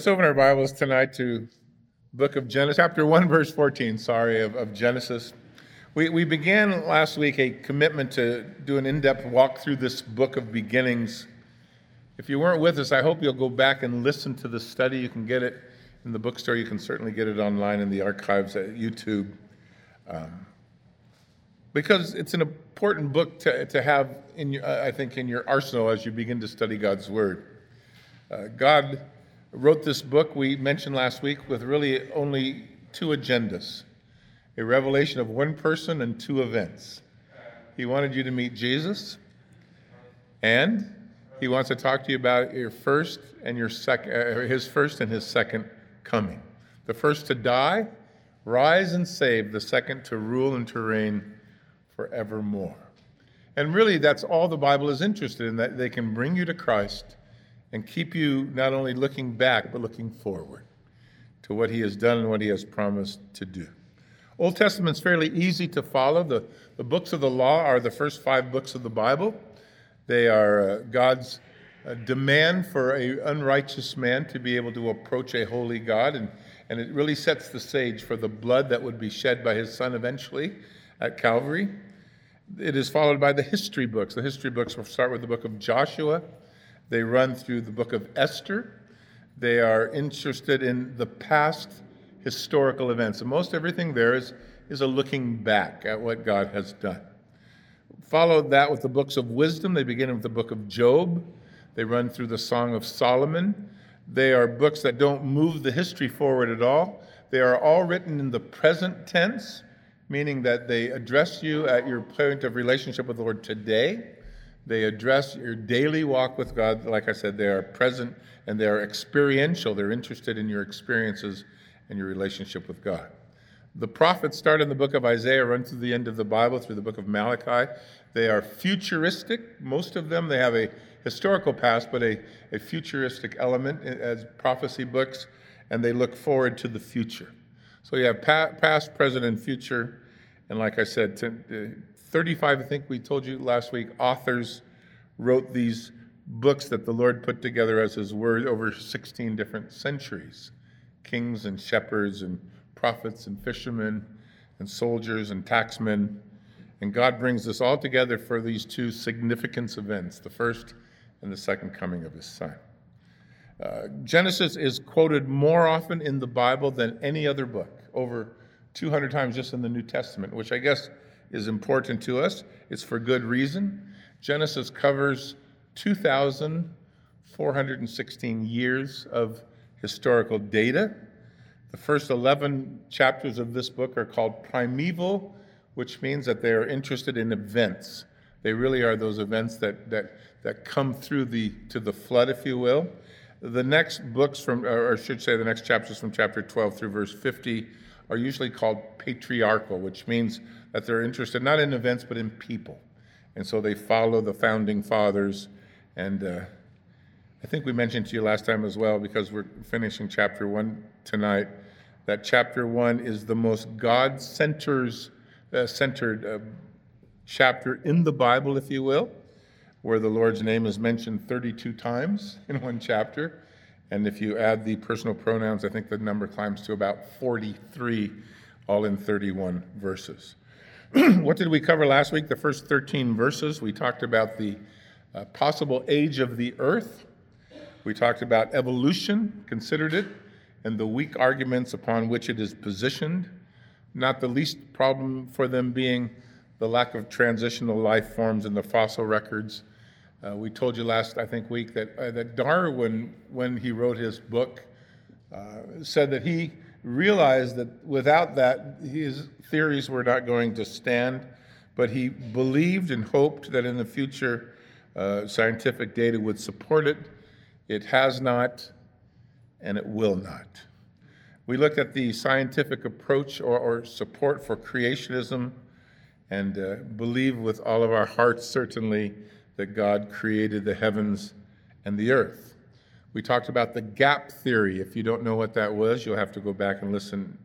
let's open our Bibles tonight to book of Genesis, chapter 1, verse 14, sorry, of, of Genesis. We, we began last week a commitment to do an in depth walk through this book of beginnings. If you weren't with us, I hope you'll go back and listen to the study. You can get it in the bookstore, you can certainly get it online in the archives at YouTube. Um, because it's an important book to, to have, in your, I think, in your arsenal as you begin to study God's Word. Uh, God wrote this book we mentioned last week with really only two agendas a revelation of one person and two events. He wanted you to meet Jesus, and he wants to talk to you about your first and your second, uh, his first and his second coming. The first to die, rise and save, the second to rule and to reign forevermore. And really, that's all the Bible is interested in, that they can bring you to Christ and keep you not only looking back, but looking forward to what he has done and what he has promised to do. Old Testament's fairly easy to follow. The, the books of the law are the first five books of the Bible. They are uh, God's uh, demand for an unrighteous man to be able to approach a holy God, and, and it really sets the stage for the blood that would be shed by his son eventually at Calvary. It is followed by the history books. The history books will start with the book of Joshua, they run through the book of Esther. They are interested in the past historical events. And most everything there is, is a looking back at what God has done. Follow that with the books of wisdom. They begin with the book of Job. They run through the Song of Solomon. They are books that don't move the history forward at all. They are all written in the present tense, meaning that they address you at your point of relationship with the Lord today. They address your daily walk with God. Like I said, they are present and they are experiential. They're interested in your experiences and your relationship with God. The prophets start in the book of Isaiah, run through the end of the Bible, through the book of Malachi. They are futuristic. Most of them, they have a historical past, but a, a futuristic element as prophecy books, and they look forward to the future. So you have past, present, and future. And like I said, 35, I think we told you last week, authors wrote these books that the Lord put together as His Word over 16 different centuries kings and shepherds and prophets and fishermen and soldiers and taxmen. And God brings us all together for these two significant events the first and the second coming of His Son. Uh, Genesis is quoted more often in the Bible than any other book, over 200 times just in the New Testament, which I guess is important to us. It's for good reason. Genesis covers 2,416 years of historical data. The first 11 chapters of this book are called primeval, which means that they are interested in events. They really are those events that, that, that come through the, to the flood, if you will. The next books from, or I should say, the next chapters from chapter 12 through verse 50 are usually called patriarchal, which means that they're interested not in events but in people. And so they follow the founding fathers. And uh, I think we mentioned to you last time as well, because we're finishing chapter one tonight, that chapter one is the most God centers, uh, centered uh, chapter in the Bible, if you will, where the Lord's name is mentioned 32 times in one chapter. And if you add the personal pronouns, I think the number climbs to about 43, all in 31 verses. what did we cover last week? The first 13 verses. We talked about the uh, possible age of the earth. We talked about evolution, considered it, and the weak arguments upon which it is positioned. Not the least problem for them being the lack of transitional life forms in the fossil records. Uh, we told you last, I think, week that, uh, that Darwin, when he wrote his book, uh, said that he realized that without that, his theories were not going to stand, but he believed and hoped that in the future uh, scientific data would support it. It has not, and it will not. We looked at the scientific approach or, or support for creationism and uh, believe with all of our hearts, certainly, that God created the heavens and the earth. We talked about the gap theory. If you don't know what that was, you'll have to go back and listen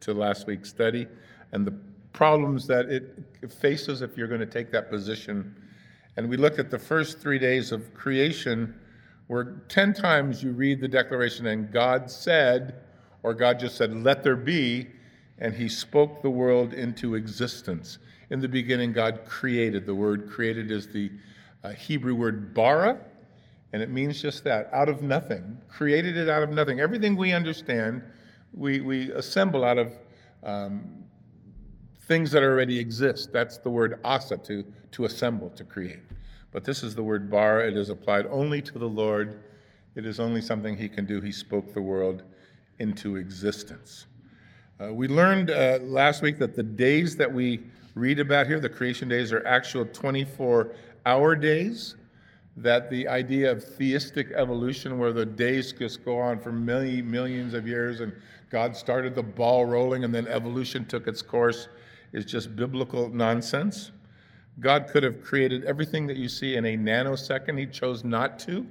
to last week's study and the problems that it faces if you're going to take that position. And we looked at the first three days of creation where 10 times you read the declaration, and God said, or God just said, let there be, and he spoke the world into existence. In the beginning, God created. The word created is the uh, Hebrew word bara, and it means just that out of nothing. Created it out of nothing. Everything we understand, we, we assemble out of um, things that already exist. That's the word asa, to, to assemble, to create. But this is the word bara. It is applied only to the Lord. It is only something he can do. He spoke the world into existence. Uh, we learned uh, last week that the days that we read about here, the creation days, are actual 24 hour days. That the idea of theistic evolution, where the days just go on for many millions of years and God started the ball rolling and then evolution took its course, is just biblical nonsense. God could have created everything that you see in a nanosecond. He chose not to.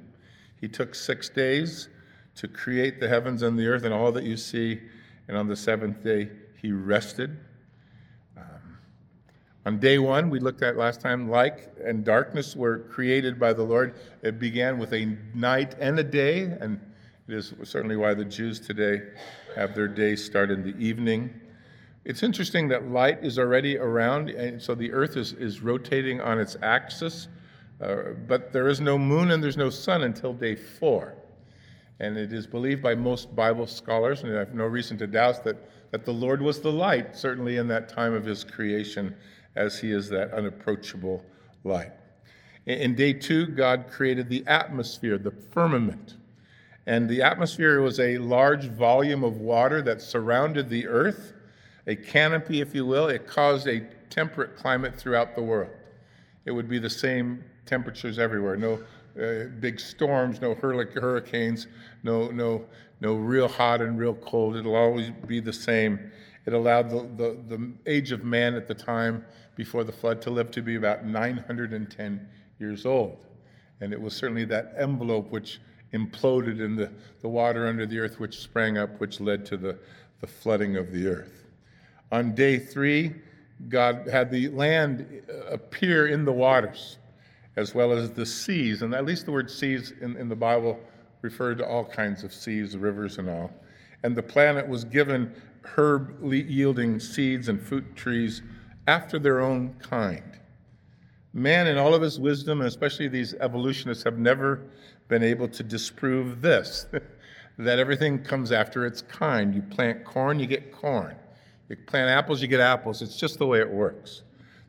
He took six days to create the heavens and the earth and all that you see. And on the seventh day, he rested. On day one, we looked at last time, light and darkness were created by the Lord. It began with a night and a day, and it is certainly why the Jews today have their day start in the evening. It's interesting that light is already around, and so the Earth is, is rotating on its axis, uh, but there is no moon and there's no sun until day four. And it is believed by most Bible scholars, and I have no reason to doubt that, that the Lord was the light, certainly in that time of his creation, as he is that unapproachable light. In, day two, God created the atmosphere, the firmament. And the atmosphere was a large volume of water that surrounded the earth a canopy, if you will. It caused a temperate climate throughout the world. It would be the same temperatures everywhere. No uh, big storms, no hurricanes, no, no, no real hot and real cold. It'll always be the same. It allowed the, the, the age of man at the time before the flood to live to be about 910 years old. And it was certainly that envelope which imploded in the, the water under the earth, which sprang up, which led to the, the flooding of the earth. On day three, God had the land uh, appear in the waters as well as the seas. And at least the word seas in, in the Bible referred to all kinds of seas, rivers, and all. And the planet was given herb yielding seeds and fruit trees after their own kind. Man, in all of his wisdom, and especially these evolutionists, have never been able to disprove this that everything comes after its kind. You plant corn, you get corn. You plant apples, you get apples. It's just the way it works.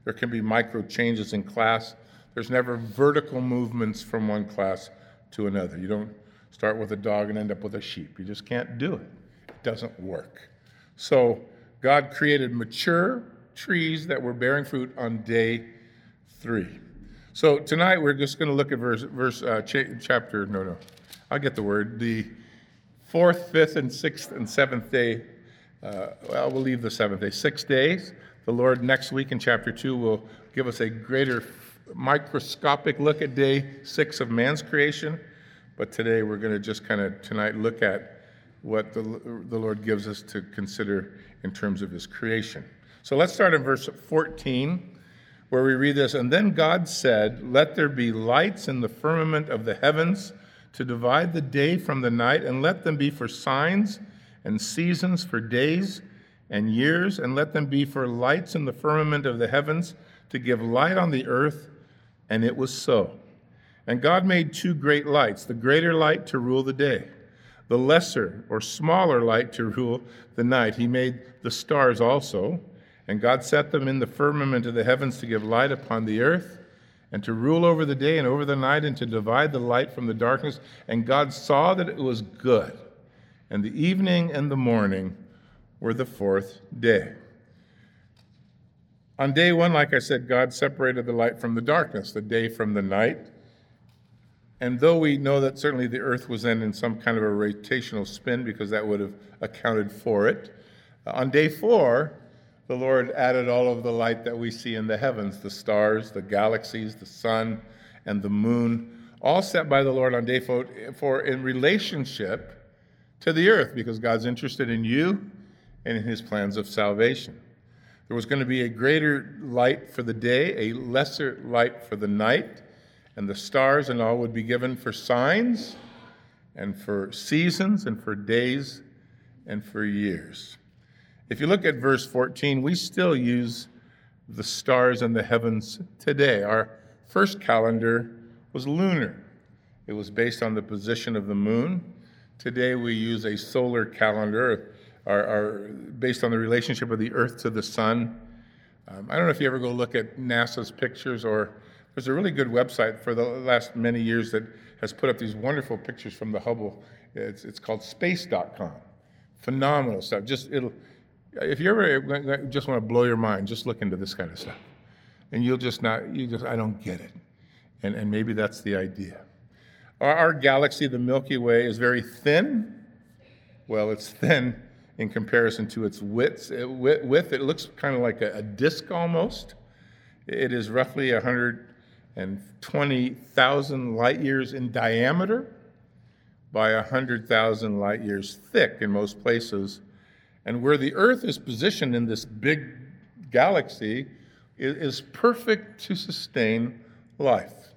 There can be micro changes in class. There's never vertical movements from one class to another. You don't start with a dog and end up with a sheep. You just can't do it. It doesn't work. So God created mature trees that were bearing fruit on day three. So tonight we're just going to look at verse, verse uh, chapter. No, no, I'll get the word. The fourth, fifth, and sixth and seventh day uh, well, we'll leave the seventh day. Six days. The Lord next week in chapter 2 will give us a greater microscopic look at day six of man's creation. But today we're going to just kind of tonight look at what the, the Lord gives us to consider in terms of his creation. So let's start in verse 14, where we read this And then God said, Let there be lights in the firmament of the heavens to divide the day from the night, and let them be for signs and seasons for days and years, and let them be for lights in the firmament of the heavens to give light on the earth. And it was so. And God made two great lights the greater light to rule the day, the lesser or smaller light to rule the night. He made the stars also. And God set them in the firmament of the heavens to give light upon the earth, and to rule over the day and over the night, and to divide the light from the darkness. And God saw that it was good and the evening and the morning were the fourth day. On day one, like I said, God separated the light from the darkness, the day from the night. And though we know that certainly the earth was then in some kind of a rotational spin because that would have accounted for it, uh, on day four, the Lord added all of the light that we see in the heavens the stars, the galaxies, the sun, and the moon, all set by the Lord on day four, for in relationship to the earth because God's interested in you and in his plans of salvation. There was going to be a greater light for the day, a lesser light for the night, and the stars and all would be given for signs and for seasons and for days and for years. If you look at verse 14, we still use the stars and the heavens today. Our first calendar was lunar, it was based on the position of the moon. Today we use a solar calendar our, our, based on the relationship of the Earth to the sun. Um, I don't know if you ever go look at NASA's pictures, or there's a really good website for the last many years that has put up these wonderful pictures from the Hubble. It's, it's called space.com. Phenomenal stuff. Just it'll, if you ever just want to blow your mind, just look into this kind of stuff. And you'll just not, you just, I don't get it. And, and maybe that's the idea. Our, our galaxy, the Milky Way, is very thin. Well, it's thin in comparison to its width. It, width, it looks kind of like a, a disk almost. It is roughly 120,000 light years in diameter by 100,000 light years thick in most places. And where the Earth is positioned in this big galaxy is perfect to sustain life.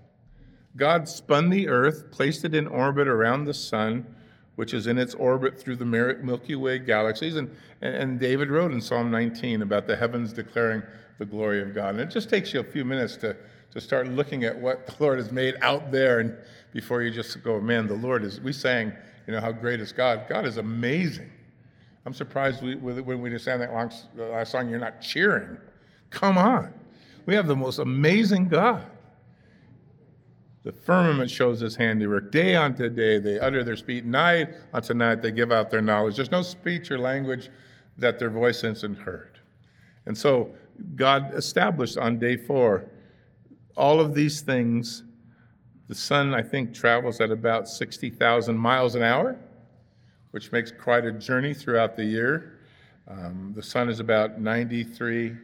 God spun the Earth, placed it in orbit around the sun, which is in its orbit through the Milky Way galaxies. And, and David wrote in Psalm 19 about the heavens declaring the glory of God. And it just takes you a few minutes to, to start looking at what the Lord has made out there and before you just go, man, the Lord is, we sang, you know, how great is God. God is amazing. I'm surprised we, when we just sang that last uh, song, you're not cheering. Come on. We have the most amazing God. The firmament shows his handiwork. Day unto day they utter their speech. Night unto night they give out their knowledge. There's no speech or language that their voice isn't heard. And so God established on day four all of these things. The sun, I think, travels at about 60,000 miles an hour, which makes quite a journey throughout the year. Um, the sun is about 93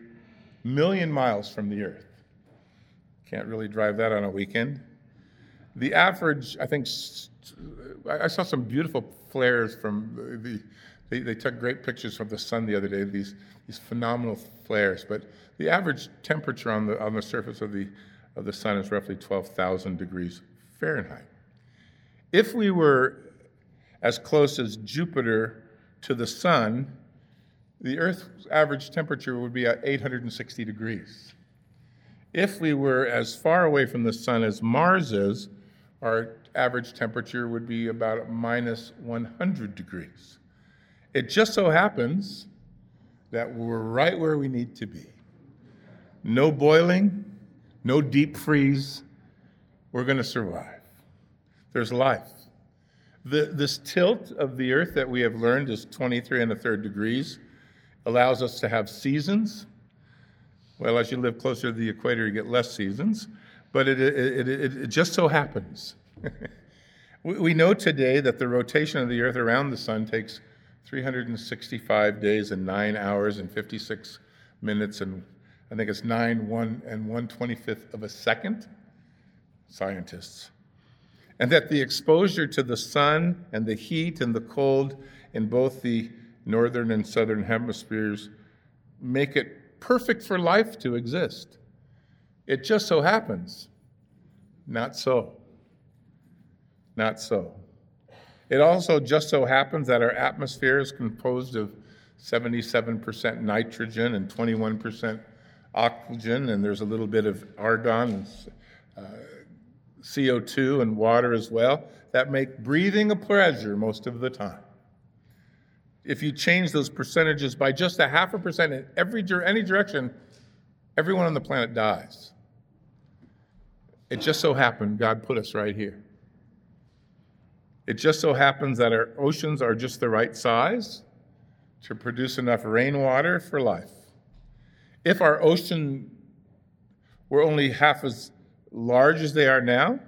million miles from the earth. Can't really drive that on a weekend. The average, I think, I saw some beautiful flares from the, they, they took great pictures from the sun the other day, these, these phenomenal flares. But the average temperature on the, on the surface of the, of the sun is roughly 12,000 degrees Fahrenheit. If we were as close as Jupiter to the sun, the Earth's average temperature would be at 860 degrees. If we were as far away from the sun as Mars is, our average temperature would be about minus 100 degrees. It just so happens that we're right where we need to be. No boiling, no deep freeze. We're going to survive. There's life. The, this tilt of the earth that we have learned is 23 and a third degrees, allows us to have seasons. Well, as you live closer to the equator, you get less seasons. But it, it, it, it just so happens. we know today that the rotation of the Earth around the sun takes 365 days and 9 hours and 56 minutes and I think it's 9 1 and 125th of a second. Scientists. And that the exposure to the sun and the heat and the cold in both the northern and southern hemispheres make it perfect for life to exist. It just so happens. Not so. Not so. It also just so happens that our atmosphere is composed of 77% nitrogen and 21% oxygen, and there's a little bit of argon and uh, CO2 and water as well that make breathing a pleasure most of the time. If you change those percentages by just a half a percent in every any direction, everyone on the planet dies. It just so happened God put us right here. It just so happens that our oceans are just the right size to produce enough rainwater for life. If our ocean were only half as large as they are now,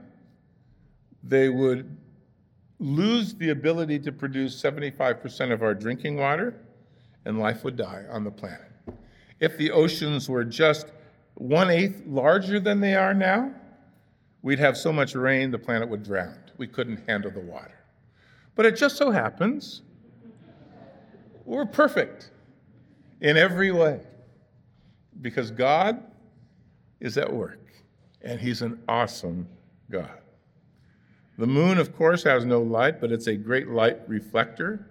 they would lose the ability to produce 75% of our drinking water, and life would die on the planet. If the oceans were just one eighth larger than they are now, we'd have so much rain the planet would drown. We couldn't handle the water. But it just so happens we're perfect in every way because God is at work and He's an awesome God. The moon, of course, has no light, but it's a great light reflector.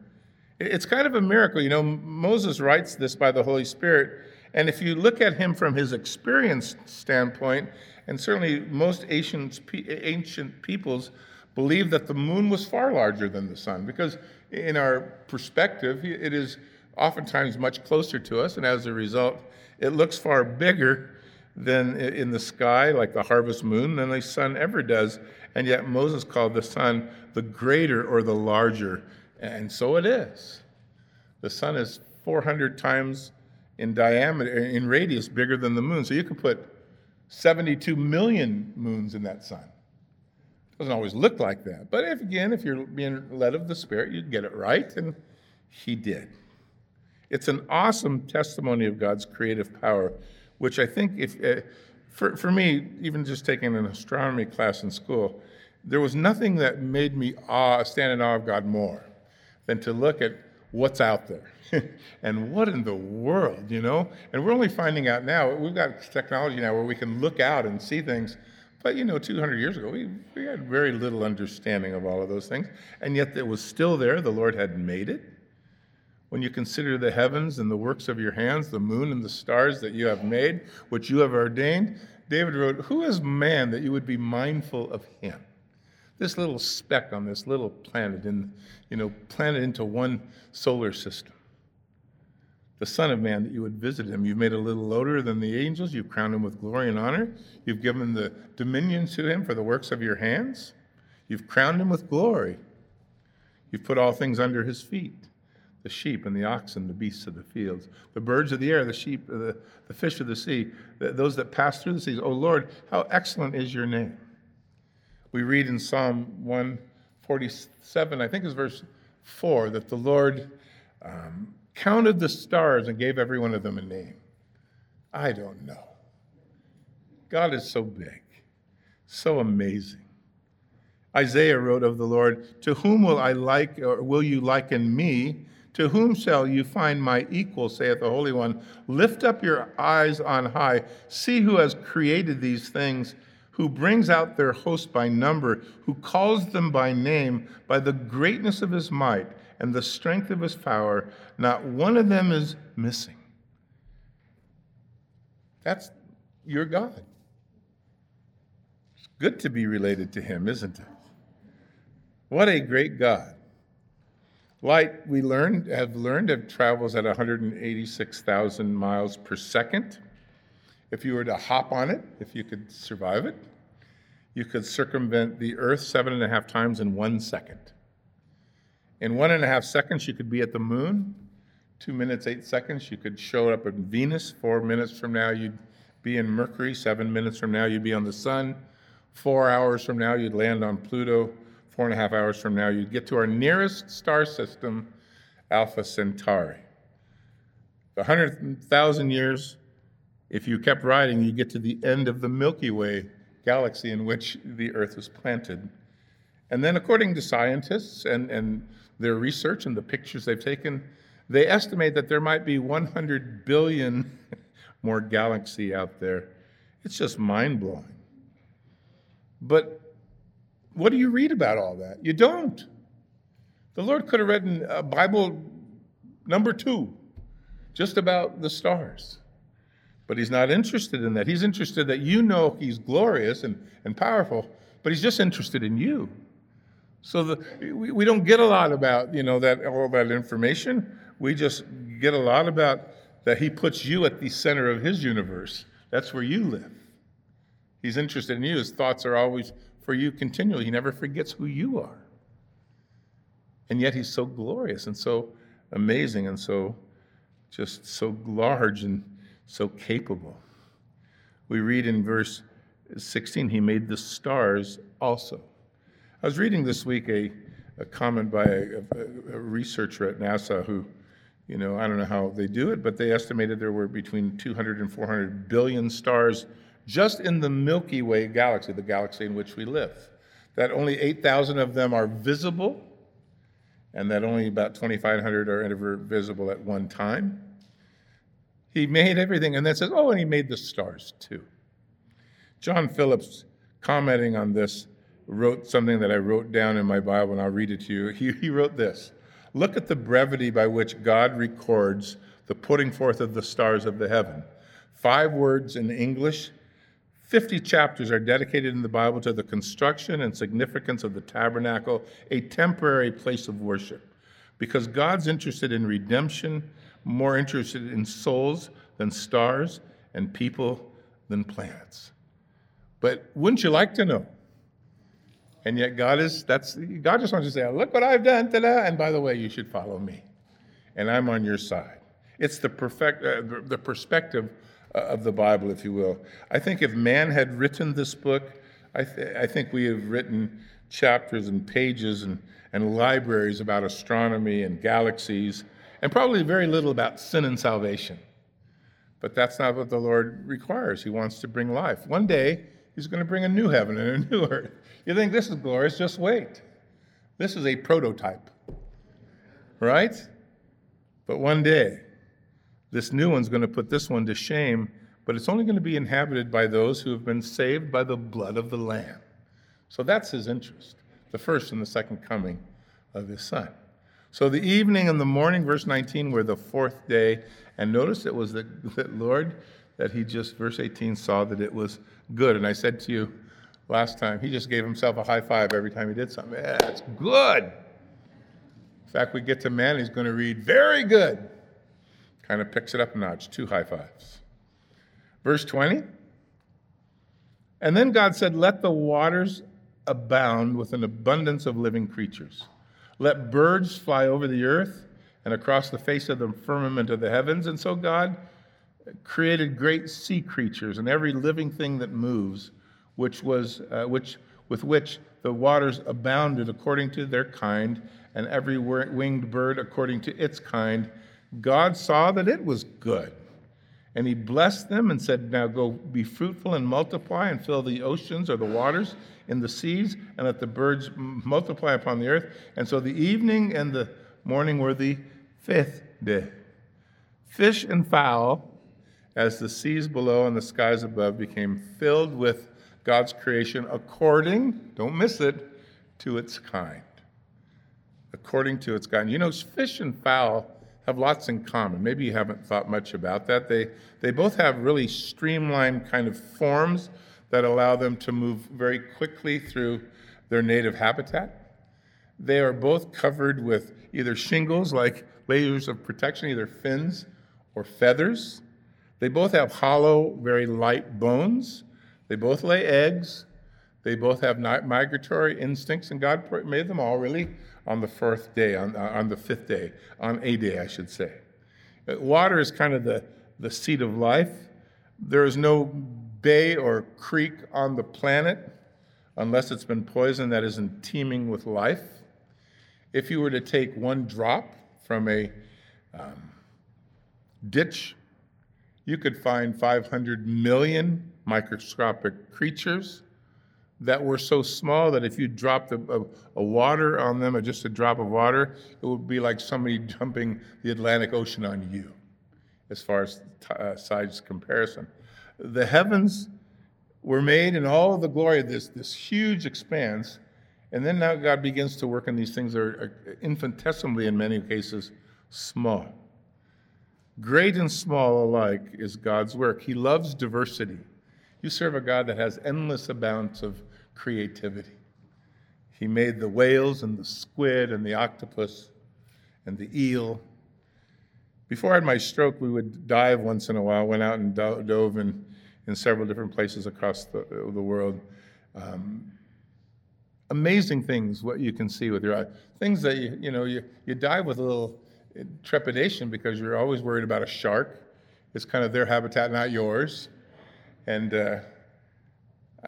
It's kind of a miracle. You know, Moses writes this by the Holy Spirit, and if you look at him from his experience standpoint, and certainly most ancient, ancient peoples believe that the moon was far larger than the sun, because in our perspective, it is oftentimes much closer to us, and as a result, it looks far bigger than in the sky, like the harvest moon, than the sun ever does. And yet Moses called the sun the greater or the larger. And so it is. The sun is 400 times in diameter, in radius, bigger than the moon. So you can put 72 million moons in that sun. It doesn't always look like that. But if, again, if you're being led of the Spirit, you'd get it right. And he did. It's an awesome testimony of God's creative power, which I think, if uh, for, for me, even just taking an astronomy class in school, there was nothing that made me awe, stand in awe of God more than to look at what's out there and what in the world, you know? And we're only finding out now, we've got technology now where we can look out and see things. But, you know, 200 years ago, we, we had very little understanding of all of those things. And yet it was still there. The Lord had made it. When you consider the heavens and the works of your hands, the moon and the stars that you have made, which you have ordained, David wrote, Who is man that you would be mindful of him? This little speck on this little planet, in, you know, planet into one solar system. The Son of Man, that you would visit him. You've made a little lower than the angels. You've crowned him with glory and honor. You've given the dominion to him for the works of your hands. You've crowned him with glory. You've put all things under his feet the sheep and the oxen, the beasts of the fields, the birds of the air, the sheep, the, the fish of the sea, the, those that pass through the seas. Oh Lord, how excellent is your name. We read in Psalm 147, I think it's verse 4, that the Lord um, counted the stars and gave every one of them a name. I don't know. God is so big, so amazing. Isaiah wrote of the Lord, To whom will I like, or will you liken me? To whom shall you find my equal, saith the Holy One? Lift up your eyes on high. See who has created these things, who brings out their host by number, who calls them by name, by the greatness of his might and the strength of his power. Not one of them is missing. That's your God. It's good to be related to him, isn't it? What a great God. Light, we learned, have learned, it travels at 186,000 miles per second. If you were to hop on it, if you could survive it, you could circumvent the Earth seven and a half times in one second. In one and a half seconds, you could be at the moon. Two minutes, eight seconds, you could show up at Venus. Four minutes from now, you'd be in Mercury. Seven minutes from now, you'd be on the sun. Four hours from now, you'd land on Pluto four and a half hours from now, you'd get to our nearest star system, Alpha Centauri. 100,000 years, if you kept riding, you get to the end of the Milky Way galaxy in which the Earth was planted. And then, according to scientists and, and their research and the pictures they've taken, they estimate that there might be 100 billion more galaxy out there. It's just mind blowing. But what do you read about all that? You don't. The Lord could have written a Bible number two, just about the stars. But He's not interested in that. He's interested that you know He's glorious and, and powerful, but He's just interested in you. So the, we, we don't get a lot about, you know, that all that information. We just get a lot about that He puts you at the center of His universe. That's where you live. He's interested in you. His thoughts are always for you continually. He never forgets who you are. And yet he's so glorious and so amazing and so just so large and so capable. We read in verse 16, he made the stars also. I was reading this week a, a comment by a, a, a researcher at NASA who, you know, I don't know how they do it, but they estimated there were between 200 and 400 billion stars just in the Milky Way galaxy, the galaxy in which we live, that only 8,000 of them are visible, and that only about 2,500 are ever visible at one time. He made everything, and then says, Oh, and he made the stars too. John Phillips commenting on this, wrote something that I wrote down in my Bible, and I'll read it to you. He, he wrote this Look at the brevity by which God records the putting forth of the stars of the heaven. Five words in English. 50 chapters are dedicated in the Bible to the construction and significance of the tabernacle, a temporary place of worship. Because God's interested in redemption, more interested in souls than stars, and people than planets. But wouldn't you like to know? And yet God is, that's, God just wants to say, look what I've done, ta-da, and by the way, you should follow me. And I'm on your side. It's the, perfect, uh, the perspective Uh, of the Bible, if you will. I think if man had written this book, I, th- I think we have written chapters and pages and, and libraries about astronomy and galaxies, and probably very little about sin and salvation. But that's not what the Lord requires. He wants to bring life. One day, He's going to bring a new heaven and a new earth. You think this is glorious? Just wait. This is a prototype, right? But one day, this new one's going to put this one to shame, but it's only going to be inhabited by those who have been saved by the blood of the Lamb. So that's his interest, the first and the second coming of his son. So the evening and the morning, verse 19, were the fourth day. And notice it was the, Lord that he just, verse 18, saw that it was good. And I said to you last time, he just gave himself a high five every time he did something. Yeah, that's good. In fact, we get to man, he's going to read, very good kind of picks it up a notch, two high fives. Verse 20. And then God said, Let the waters abound with an abundance of living creatures. Let birds fly over the earth and across the face of the firmament of the heavens. And so God created great sea creatures and every living thing that moves, which was, uh, which, with which the waters abounded according to their kind, and every winged bird according to its kind. God saw that it was good. And he blessed them and said, Now go be fruitful and multiply and fill the oceans or the waters in the seas, and let the birds multiply upon the earth. And so the evening and the morning were the fifth day. Fish and fowl, as the seas below and the skies above became filled with God's creation according, don't miss it, to its kind. According to its kind. You know, fish and fowl have lots in common. Maybe you haven't thought much about that. They, they both have really streamlined kind of forms that allow them to move very quickly through their native habitat. They are both covered with either shingles, like layers of protection, either fins or feathers. They both have hollow, very light bones. They both lay eggs. They both have migratory instincts, and God made them all really on the fourth day, on, uh, on the fifth day, on a day, I should say. Uh, water is kind of the, the seat of life. There is no bay or creek on the planet unless it's been poisoned that isn't teeming with life. If you were to take one drop from a um, ditch, you could find 500 million microscopic creatures that were so small that if you dropped a, a, a, water on them, or just a drop of water, it would be like somebody dumping the Atlantic Ocean on you, as far as t- uh, size comparison. The heavens were made in all of the glory of this, this huge expanse, and then now God begins to work on these things that are infinitesimally, in many cases, small. Great and small alike is God's work. He loves diversity. You serve a God that has endless amounts of creativity. He made the whales and the squid and the octopus and the eel. Before I had my stroke, we would dive once in a while, went out and dove in, in several different places across the, the world. Um, amazing things what you can see with your eye. Things that you, you know, you, you dive with a little trepidation because you're always worried about a shark. It's kind of their habitat, not yours. And uh,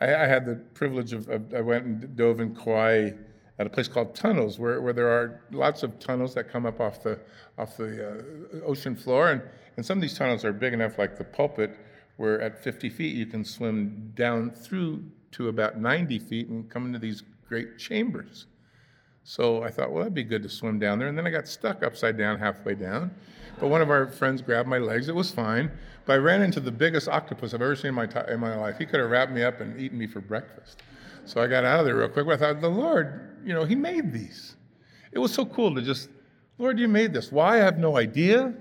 I, I, had the privilege of, of, I went and dove in Kauai at a place called Tunnels, where, where there are lots of tunnels that come up off the, off the uh, ocean floor. And, and some of these tunnels are big enough, like the pulpit, where at 50 feet you can swim down through to about 90 feet and come into these great chambers. So I thought, well, that'd be good to swim down there. And then I got stuck upside down halfway down. But one of our friends grabbed my legs. It was fine. But I ran into the biggest octopus I've ever seen in my, t- in my life. He could have wrapped me up and eaten me for breakfast. So I got out of there real quick. But I thought, the Lord, you know, He made these. It was so cool to just, Lord, you made this. Why? I have no idea.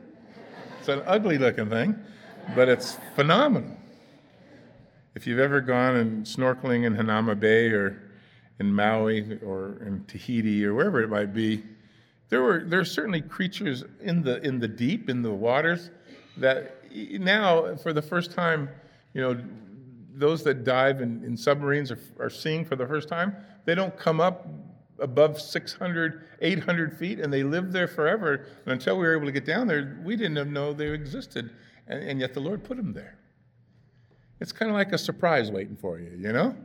It's an ugly looking thing, but it's phenomenal. If you've ever gone and snorkeling in Hanauma Bay or in Maui or in Tahiti or wherever it might be, there were there are certainly creatures in the in the deep in the waters that now for the first time, you know, those that dive in, in submarines are, are seeing for the first time. They don't come up above 600, 800 feet, and they live there forever. And until we were able to get down there, we didn't know they existed, and, and yet the Lord put them there. It's kind of like a surprise waiting for you, you know?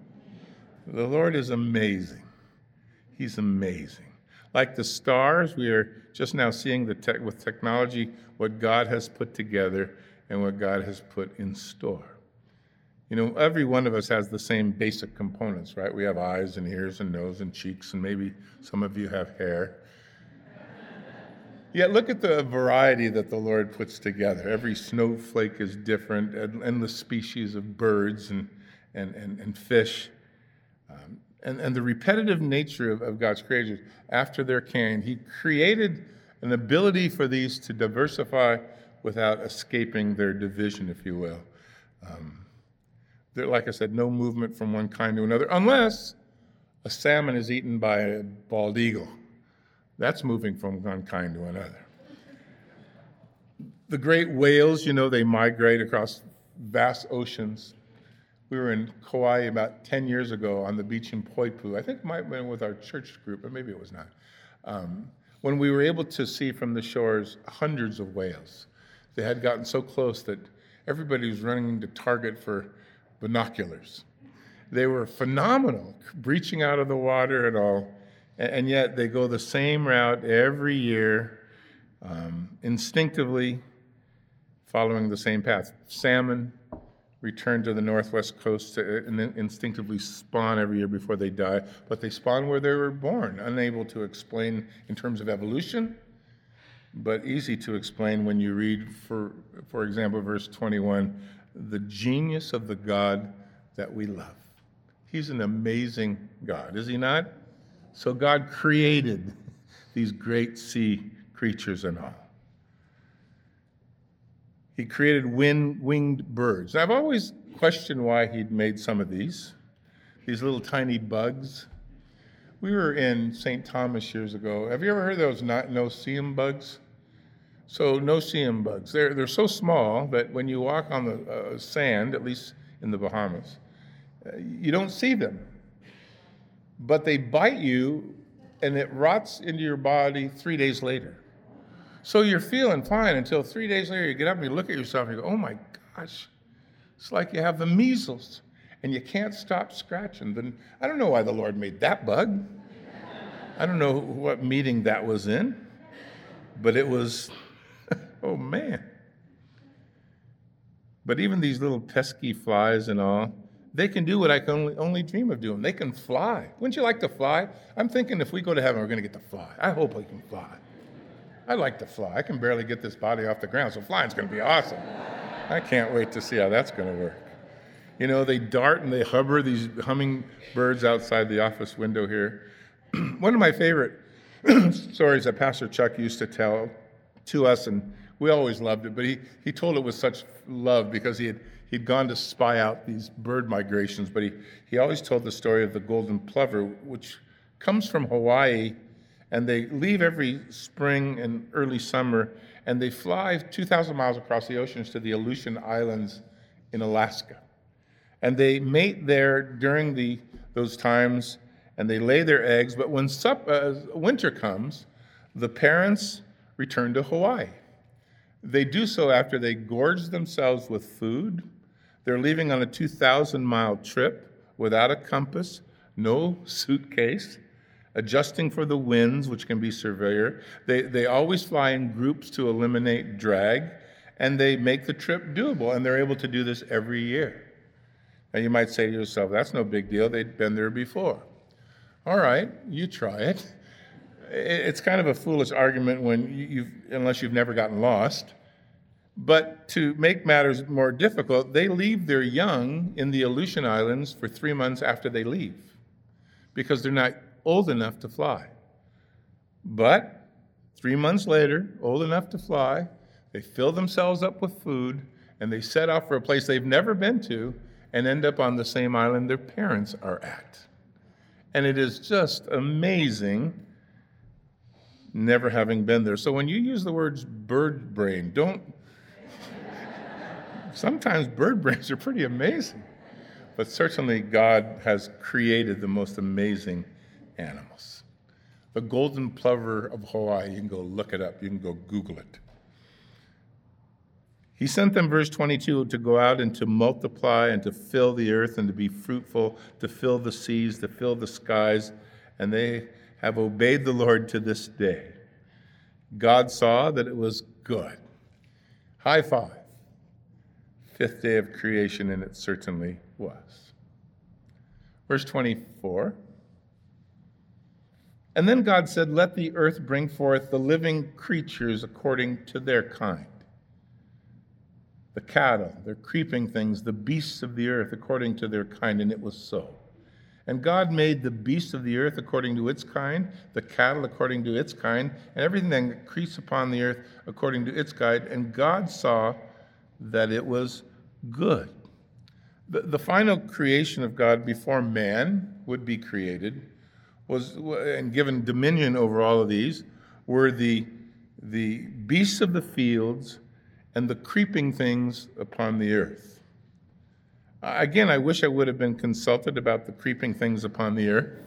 The Lord is amazing. He's amazing. Like the stars, we are just now seeing with technology what God has put together and what God has put in store. You know, every one of us has the same basic components, right? We have eyes and ears and nose and cheeks, and maybe some of you have hair. Yet look at the variety that the Lord puts together. Every snowflake is different, endless species of birds and, and, and, and fish. Um, and, and the repetitive nature of, of God's creation, after they're canned, He created an ability for these to diversify without escaping their division, if you will. Um, there, like I said, no movement from one kind to another, unless a salmon is eaten by a bald eagle. That's moving from one kind to another. The great whales, you know, they migrate across vast oceans we were in Kauai about 10 years ago on the beach in Poipu. I think it might have been with our church group, but maybe it was not. Um, when we were able to see from the shores hundreds of whales. They had gotten so close that everybody was running to Target for binoculars. They were phenomenal, breaching out of the water and all, and yet they go the same route every year, um, instinctively following the same path. Salmon, return to the northwest coast to, and instinctively spawn every year before they die, but they spawn where they were born, unable to explain in terms of evolution, but easy to explain when you read, for, for example, verse 21 the genius of the God that we love. He's an amazing God, is he not? So God created these great sea creatures and all. He created winged birds. I've always questioned why he'd made some of these, these little tiny bugs. We were in St. Thomas years ago. Have you ever heard of those no-see-um bugs? So no-see-um bugs, they're, they're so small that when you walk on the uh, sand, at least in the Bahamas, uh, you don't see them. But they bite you and it rots into your body three days later. So you're feeling fine until three days later you get up and you look at yourself and you go, oh my gosh, it's like you have the measles and you can't stop scratching. Then I don't know why the Lord made that bug. I don't know what meeting that was in, but it was, oh man. But even these little pesky flies and all, they can do what I can only, only dream of doing. They can fly. Wouldn't you like to fly? I'm thinking if we go to heaven, we're going to get to fly. I hope we can fly. I like to fly. I can barely get this body off the ground, so flying's going to be awesome. I can't wait to see how that's going to work. You know, they dart and they hover these hummingbirds outside the office window here. One of my favorite stories that Pastor Chuck used to tell to us, and we always loved it, but he, he told it with such love because he had he'd gone to spy out these bird migrations, but he, he always told the story of the golden plover, which comes from Hawaii and they leave every spring and early summer, and they fly 2,000 miles across the oceans to the Aleutian Islands in Alaska. And they mate there during the, those times, and they lay their eggs. But when sup, uh, winter comes, the parents return to Hawaii. They do so after they gorge themselves with food. They're leaving on a 2,000 mile trip without a compass, no suitcase adjusting for the winds, which can be severe. They, they always fly in groups to eliminate drag, and they make the trip doable, and they're able to do this every year. Now, you might say to yourself, that's no big deal, they've been there before. All right, you try it. It's kind of a foolish argument when you've, unless you've never gotten lost. But to make matters more difficult, they leave their young in the Aleutian Islands for three months after they leave because they're not old enough to fly. But three months later, old enough to fly, they fill themselves up with food and they set off for a place they've never been to and end up on the same island their parents are at. And it is just amazing never having been there. So when you use the words bird brain, don't. Sometimes bird brains are pretty amazing. But certainly, God has created the most amazing animals. The golden plover of Hawaii, you can go look it up, you can go Google it. He sent them, verse 22, to go out and to multiply and to fill the earth and to be fruitful, to fill the seas, to fill the skies, and they have obeyed the Lord to this day. God saw that it was good. High five. Fifth day of creation, and it certainly was. Verse 24. And then God said, Let the earth bring forth the living creatures according to their kind the cattle, the creeping things, the beasts of the earth according to their kind, and it was so. And God made the beasts of the earth according to its kind, the cattle according to its kind, and everything that creeps upon the earth according to its kind. And God saw that it was good. The, the final creation of God before man would be created was and given dominion over all of these were the, the beasts of the fields and the creeping things upon the earth. Again, I wish I would have been consulted about the creeping things upon the earth.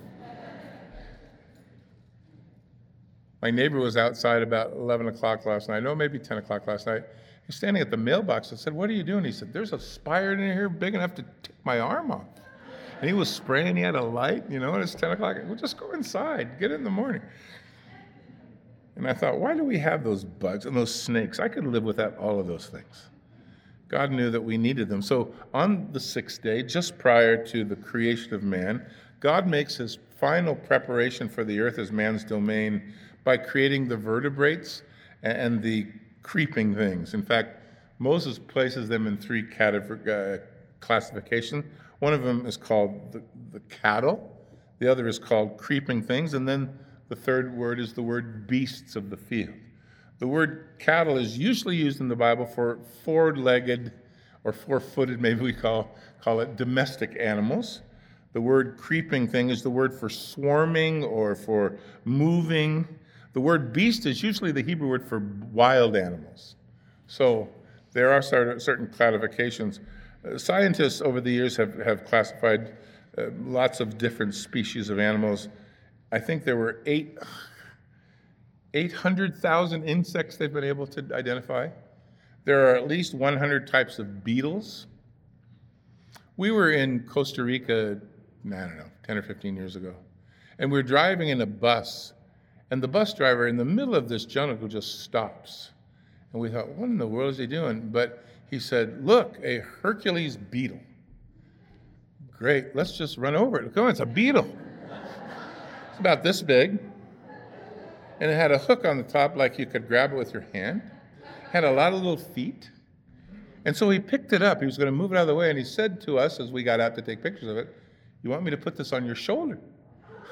My neighbor was outside about 11 o'clock last night, no, maybe 10 o'clock last night. He's standing at the mailbox. I said, What are you doing? He said, There's a spider in here big enough to take my arm off. And he was spraying, he had a light, you know, and it's 10 o'clock. We'll just go inside, get in the morning. And I thought, why do we have those bugs and those snakes? I could live without all of those things. God knew that we needed them. So on the sixth day, just prior to the creation of man, God makes his final preparation for the earth as man's domain by creating the vertebrates and the creeping things. In fact, Moses places them in three uh, classifications. One of them is called the, the cattle, the other is called creeping things, and then the third word is the word beasts of the field. The word cattle is usually used in the Bible for four legged or four footed, maybe we call, call it domestic animals. The word creeping thing is the word for swarming or for moving. The word beast is usually the Hebrew word for wild animals. So there are certain classifications. Scientists over the years have, have classified uh, lots of different species of animals I think there were eight, 800,000 insects they've been able to identify. There are at least 100 types of beetles. We were in Costa Rica, I don't know, 10 or 15 years ago, and we were driving in a bus, and the bus driver in the middle of this jungle just stops. And we thought, what in the world is he doing? But he said, Look, a Hercules beetle. Great, let's just run over it. Come on, it's a beetle. It's about this big. And it had a hook on the top like you could grab it with your hand. Had a lot of little feet. And so he picked it up. He was going to move it out of the way. And he said to us as we got out to take pictures of it, You want me to put this on your shoulder?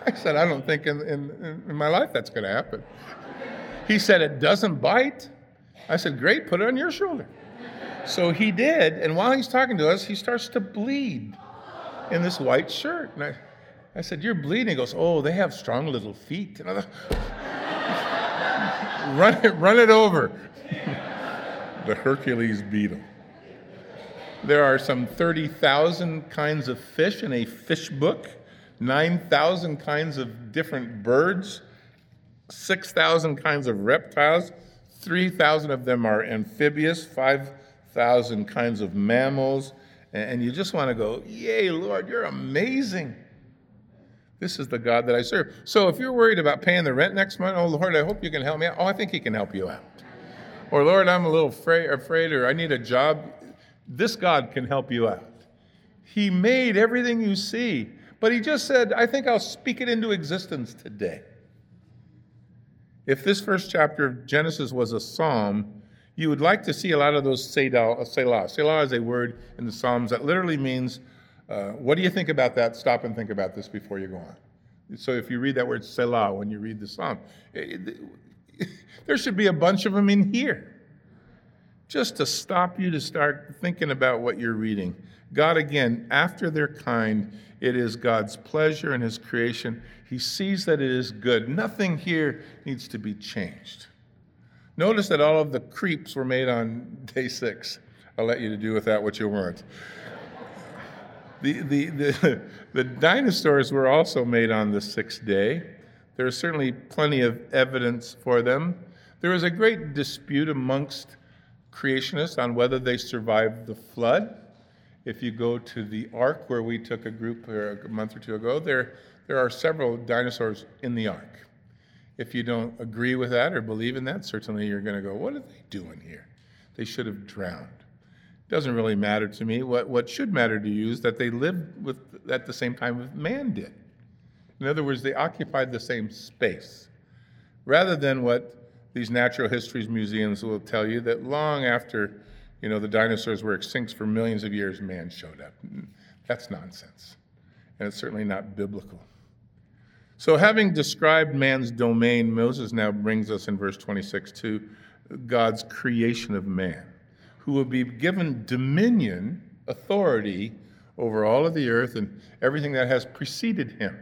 I said, I don't think in, in, in my life that's going to happen. He said, It doesn't bite. I said, Great, put it on your shoulder. So he did. And while he's talking to us, he starts to bleed in this white shirt. And I, I said, You're bleeding. He goes, Oh, they have strong little feet. And I thought, run it, run it over. the Hercules beetle. There are some 30,000 kinds of fish in a fish book, 9,000 kinds of different birds, 6,000 kinds of reptiles, 3,000 of them are amphibious, 5,000 kinds of mammals. And you just want to go, Yay, Lord, you're amazing. This is the God that I serve. So if you're worried about paying the rent next month, oh Lord, I hope you can help me out. Oh, I think He can help you out. Or Lord, I'm a little afraid, afraid or I need a job. This God can help you out. He made everything you see, but He just said, I think I'll speak it into existence today. If this first chapter of Genesis was a psalm, you would like to see a lot of those Selah. Selah, Selah is a word in the Psalms that literally means, uh, what do you think about that? Stop and think about this before you go on. So if you read that word Selah when you read the Psalm, it, it, there should be a bunch of them in here just to stop you to start thinking about what you're reading. God, again, after their kind, it is God's pleasure in His creation. He sees that it is good. Nothing here needs to be changed. Notice that all of the creeps were made on day six. I'll let you to do with that what you want. The, the, the, the dinosaurs were also made on the sixth day. There is certainly plenty of evidence for them. There is a great dispute amongst creationists on whether they survived the flood. If you go to the Ark, where we took a group uh, a month or two ago, there, there are several dinosaurs in the Ark. If you don't agree with that or believe in that, certainly you're going to go, What are they doing here? They should have drowned. It doesn't really matter to me. What, what should matter to you is that they lived with, at the same time as man did. In other words, they occupied the same space. Rather than what these natural histories museums will tell you that long after you know, the dinosaurs were extinct for millions of years, man showed up. That's nonsense. And it's certainly not biblical. So, having described man's domain, Moses now brings us in verse 26 to God's creation of man, who will be given dominion, authority over all of the earth and everything that has preceded him.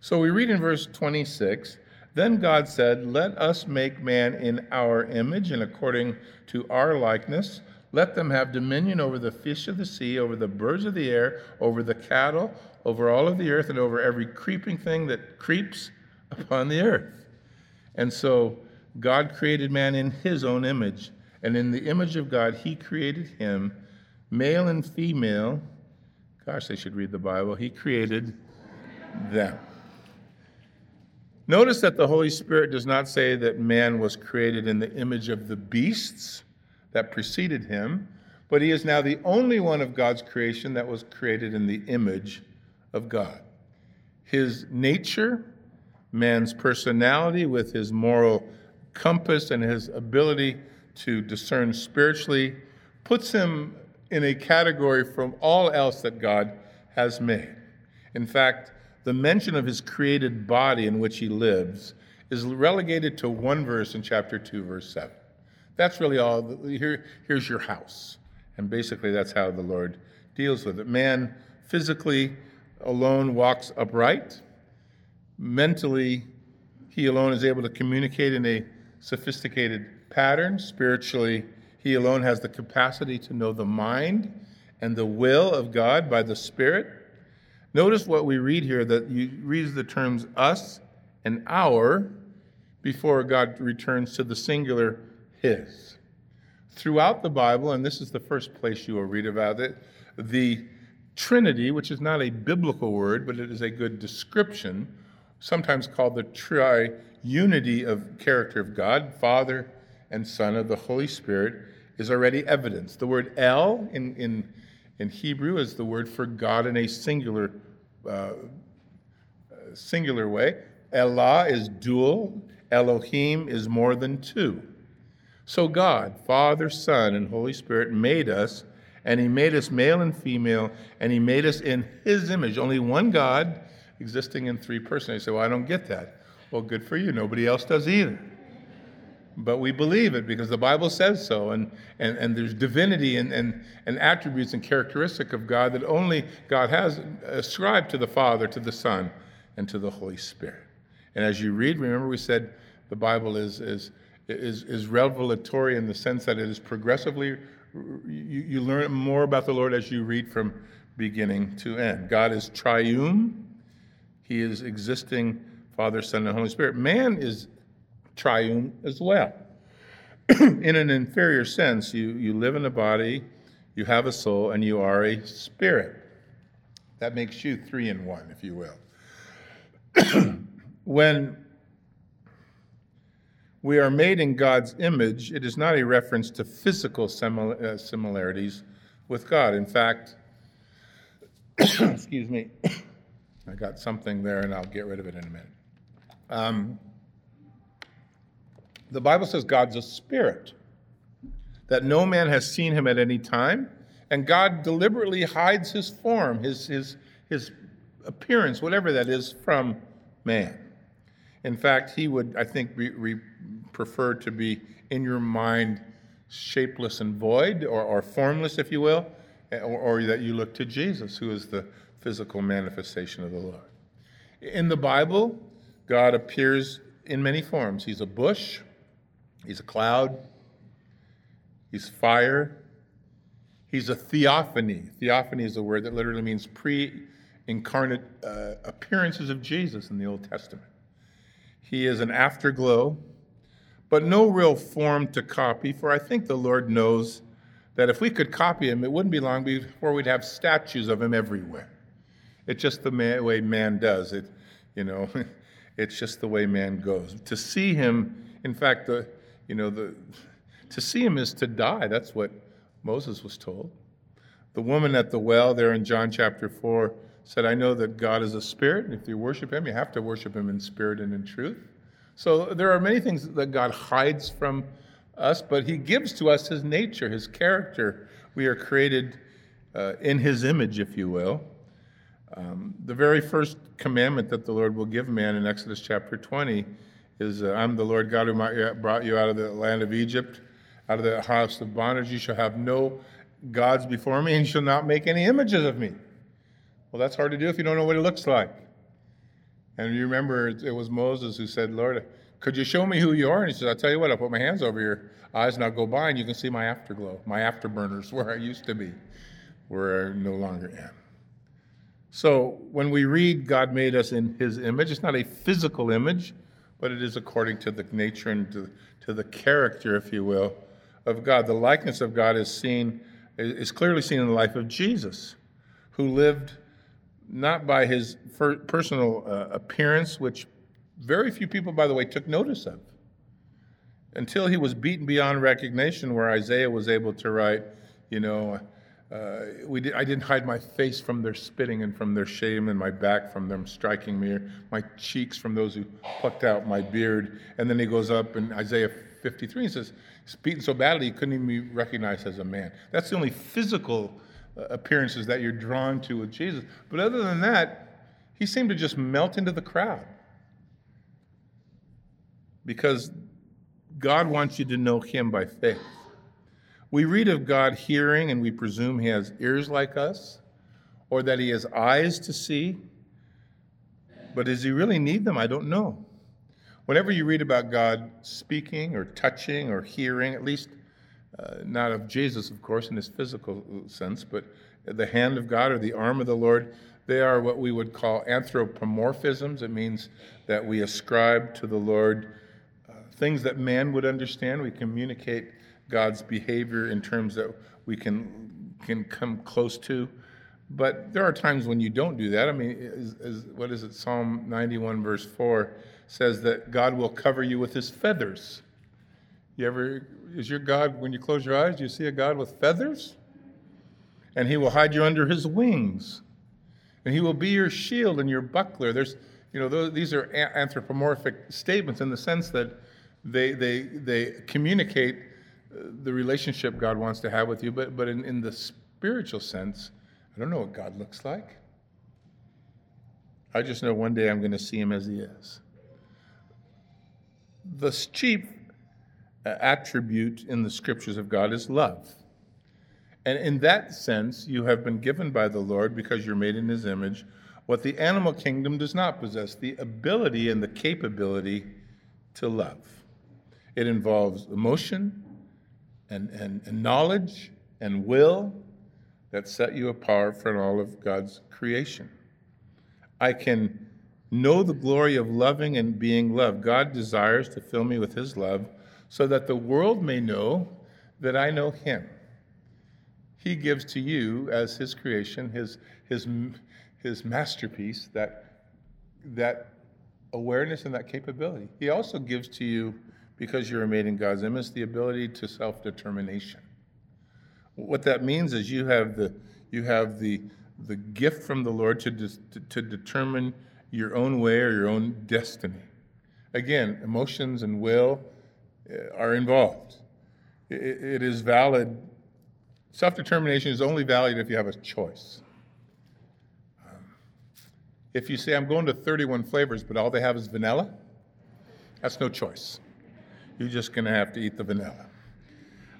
So, we read in verse 26 Then God said, Let us make man in our image and according to our likeness. Let them have dominion over the fish of the sea, over the birds of the air, over the cattle over all of the earth and over every creeping thing that creeps upon the earth. And so God created man in his own image. And in the image of God, he created him, male and female. Gosh, they should read the Bible. He created them. Notice that the Holy Spirit does not say that man was created in the image of the beasts that preceded him, but he is now the only one of God's creation that was created in the image of God. His nature, man's personality with his moral compass and his ability to discern spiritually, puts him in a category from all else that God has made. In fact, the mention of his created body in which he lives is relegated to one verse in chapter 2, verse 7. That's really all. Here, here's your house. And basically, that's how the Lord deals with it. Man physically alone walks upright. Mentally, he alone is able to communicate in a sophisticated pattern. Spiritually, he alone has the capacity to know the mind and the will of God by the Spirit. Notice what we read here that you read the terms us and our before God returns to the singular his. Throughout the Bible, and this is the first place you will read about it, the Trinity, which is not a biblical word, but it is a good description, sometimes called the triunity of character of God, Father and Son of the Holy Spirit, is already evidence. The word El in, in, in Hebrew is the word for God in a singular, uh, singular way. Elah is dual, Elohim is more than two. So God, Father, Son, and Holy Spirit made us and he made us male and female, and he made us in his image. Only one God existing in three persons. You say, Well, I don't get that. Well, good for you. Nobody else does either. But we believe it because the Bible says so, and, and, and there's divinity and, and, and attributes and characteristic of God that only God has ascribed to the Father, to the Son, and to the Holy Spirit. And as you read, remember we said the Bible is, is, is, is revelatory in the sense that it is progressively you, you learn more about the Lord as you read from beginning to end. God is triune, He is existing Father, Son, and Holy Spirit. Man is triune as well. in an inferior sense, you, you live in a body, you have a soul, and you are a spirit. That makes you three in one, if you will. when we are made in God's image, it is not a reference to physical uh, similarities with God. In fact, excuse me, I got something there and I'll get rid of it in a minute. Um, The Bible says God's a spirit, that no man has seen him at any time, and God deliberately hides his form, his, his, his appearance, whatever that is, from man. In fact, he would, I think, re, re, prefer to be in your mind shapeless and void, or, or formless, if you will, or, or that you look to Jesus, who is the physical manifestation of the Lord. In the Bible, God appears in many forms. He's a bush, he's a cloud, he's fire, he's a theophany. Theophany is a word that literally means pre incarnate uh, appearances of Jesus in the Old Testament. He is an afterglow, but no real form to copy, for I think the Lord knows that if we could copy him, it wouldn't be long before we'd have statues of him everywhere. It's just the man, way man does it, you know. it's just the way man goes. To see him, in fact, the you know the to see him is to die. That's what Moses was told. The woman at the well there in John chapter four said, "I know that God is a spirit, and if you worship Him, you have to worship Him in spirit and in truth." So there are many things that God hides from us, but He gives to us His nature, His character. We are created uh, in His image, if you will. Um, the very first commandment that the Lord will give man in Exodus chapter 20 is uh, I'm the Lord God who brought you out of the land of Egypt, out of the house of bondage. You shall have no gods before me, and you shall not make any images of me. Well, that's hard to do if you don't know what it looks like. And you remember it was Moses who said, Lord, could you show me who you are? And he said, I'll tell you what, I'll put my hands over your eyes and I'll go by and you can see my afterglow, my afterburners, where I used to be, where I no longer am. So when we read God made us in his image, it's not a physical image, but it is according to the nature and to, to the character, if you will, of God. The likeness of God is seen, is clearly seen in the life of Jesus, who lived not by his personal uh, appearance, which very few people, by the way, took notice of, until he was beaten beyond recognition, where Isaiah was able to write, you know, uh, we I didn't hide my face from their spitting and from their shame, and my back from them striking me, my cheeks from those who plucked out my beard. And then he goes up in Isaiah 53 and says, He's beaten so badly he couldn't even be recognized as a man. That's the only physical appearances that you're drawn to with Jesus. But other than that, he seemed to just melt into the crowd. Because God wants you to know him by faith. We read of God hearing, and we presume he has ears like us, or that he has eyes to see. But does he really need them? I don't know. Whenever you read about God speaking or touching or hearing, at least uh, not of Jesus, of course, in his physical sense, but the hand of God or the arm of the Lord, they are what we would call anthropomorphisms. It means that we ascribe to the Lord uh, things that man would understand. We communicate God's behavior in terms that we can can come close to. But there are times when you don't do that. I mean, is, is, what is it? Psalm 91, verse 4 says that God will cover you with his feathers. You ever, is your God, when you close your eyes, do you see a God with feathers? And he will hide you under his wings. And he will be your shield and your buckler. There's, you know, those, these are anthropomorphic statements in the sense that they, they, they communicate the relationship God wants to have with you, but, but in, in the spiritual sense, I don't know what God looks like. I just know one day I'm going to see him as he is. The uh, attribute in the scriptures of God is love. And in that sense, you have been given by the Lord, because you're made in his image, what the animal kingdom does not possess the ability and the capability to love. It involves emotion, and, and, and knowledge and will that set you apart from all of God's creation. I can know the glory of loving and being loved. God desires to fill me with his love so that the world may know that I know him. He gives to you as his creation, his, his, his masterpiece, that, that awareness and that capability. He also gives to you because you're made in God's image, the ability to self-determination. What that means is you have the you have the the gift from the Lord to, to, to determine your own way or your own destiny. Again, emotions and will are involved. It is valid, self determination is only valid if you have a choice. Um, if you say, I'm going to 31 flavors, but all they have is vanilla, that's no choice. You're just going to have to eat the vanilla.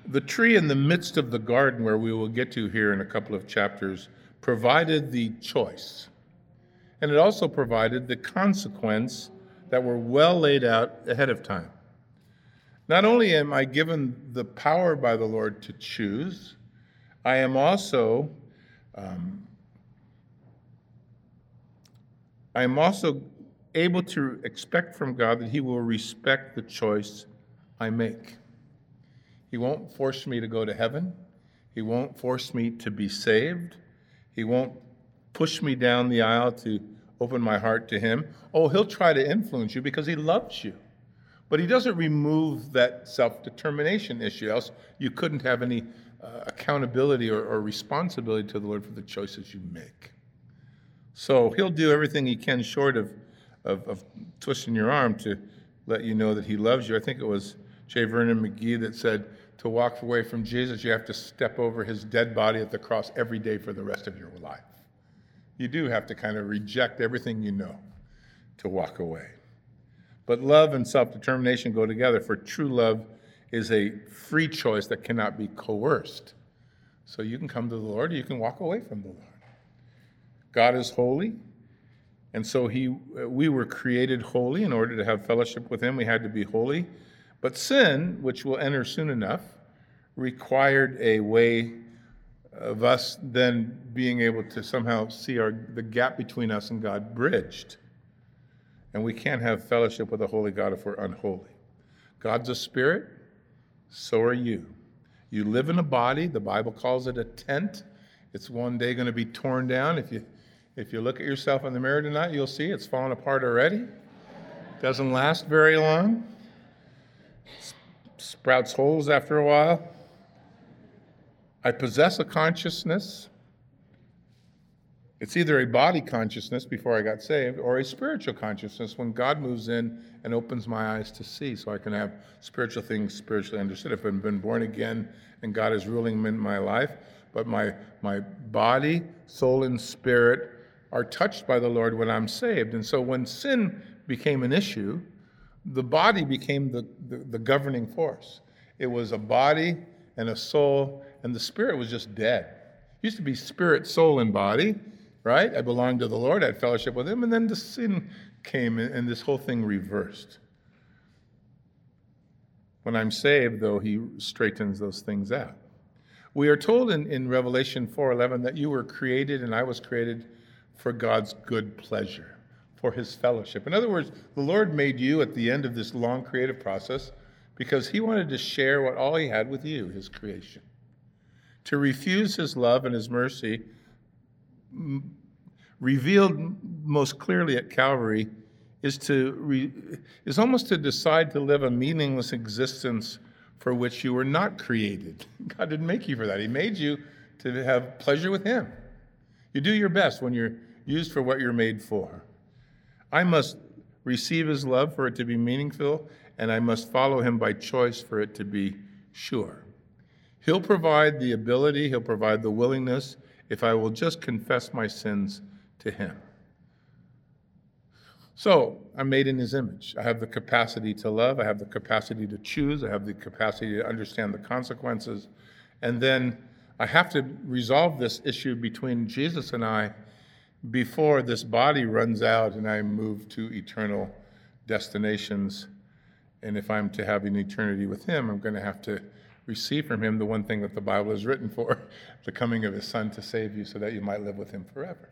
The tree in the midst of the garden, where we will get to here in a couple of chapters, provided the choice. And it also provided the consequence that were well laid out ahead of time. Not only am I given the power by the Lord to choose, I am also um, I am also able to expect from God that He will respect the choice I make. He won't force me to go to heaven. He won't force me to be saved. He won't push me down the aisle to open my heart to Him. Oh, He'll try to influence you because He loves you. But he doesn't remove that self determination issue, else you couldn't have any uh, accountability or, or responsibility to the Lord for the choices you make. So he'll do everything he can short of, of, of, twisting your arm to let you know that he loves you. I think it was J. Vernon McGee that said to walk away from Jesus, you have to step over his dead body at the cross every day for the rest of your life. You do have to kind of reject everything you know to walk away. But love and self determination go together, for true love is a free choice that cannot be coerced. So you can come to the Lord, you can walk away from the Lord. God is holy, and so he, we were created holy in order to have fellowship with Him. We had to be holy. But sin, which will enter soon enough, required a way of us then being able to somehow see our, the gap between us and God bridged. And we can't have fellowship with the holy God if we're unholy. God's a spirit, so are you. You live in a body, the Bible calls it a tent. It's one day going to be torn down. If you if you look at yourself in the mirror tonight, you'll see it's fallen apart already. Doesn't last very long. Sprouts holes after a while. I possess a consciousness. It's either a body consciousness before I got saved or a spiritual consciousness when God moves in and opens my eyes to see so I can have spiritual things spiritually understood. If I've been born again and God is ruling in my life, but my, my body, soul, and spirit are touched by the Lord when I'm saved. And so when sin became an issue, the body became the, the, the governing force. It was a body and a soul, and the spirit was just dead. It used to be spirit, soul, and body right? I belonged to the Lord, I had fellowship with Him, and then the sin came and this whole thing reversed. When I'm saved, though, He straightens those things out. We are told in, in Revelation 4:11 that you were created and I was created for God's good pleasure, for his fellowship. In other words, the Lord made you at the end of this long creative process because he wanted to share what all he had with you, his creation. To refuse his love and his mercy revealed most clearly at Calvary is to re, is almost to decide to live a meaningless existence for which you were not created. God didn't make you for that. He made you to have pleasure with Him. You do your best when you're used for what you're made for. I must receive His love for it to be meaningful, and I must follow Him by choice for it to be sure. He'll provide the ability, He'll provide the willingness, if I will just confess my sins to Him. So I'm made in His image. I have the capacity to love, I have the capacity to choose, I have the capacity to understand the consequences. And then I have to resolve this issue between Jesus and I before this body runs out and I move to eternal destinations. And if I'm to have an eternity with Him, I'm going to have to receive from him the one thing that the Bible is written for the coming of his Son to save you so that you might live with him forever.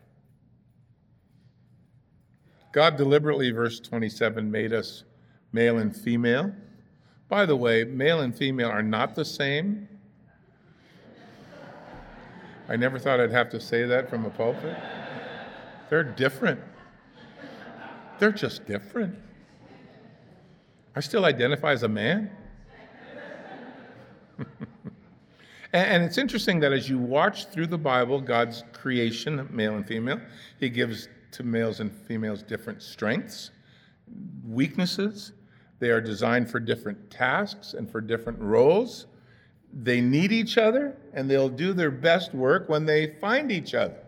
God deliberately, verse 27, made us male and female. By the way, male and female are not the same. I never thought I'd have to say that from a pulpit. They're different. They're just different. I still identify as a man. And it's interesting that as you watch through the Bible, God's creation, male and female, He gives to males and females different strengths, weaknesses. They are designed for different tasks and for different roles. They need each other, and they'll do their best work when they find each other.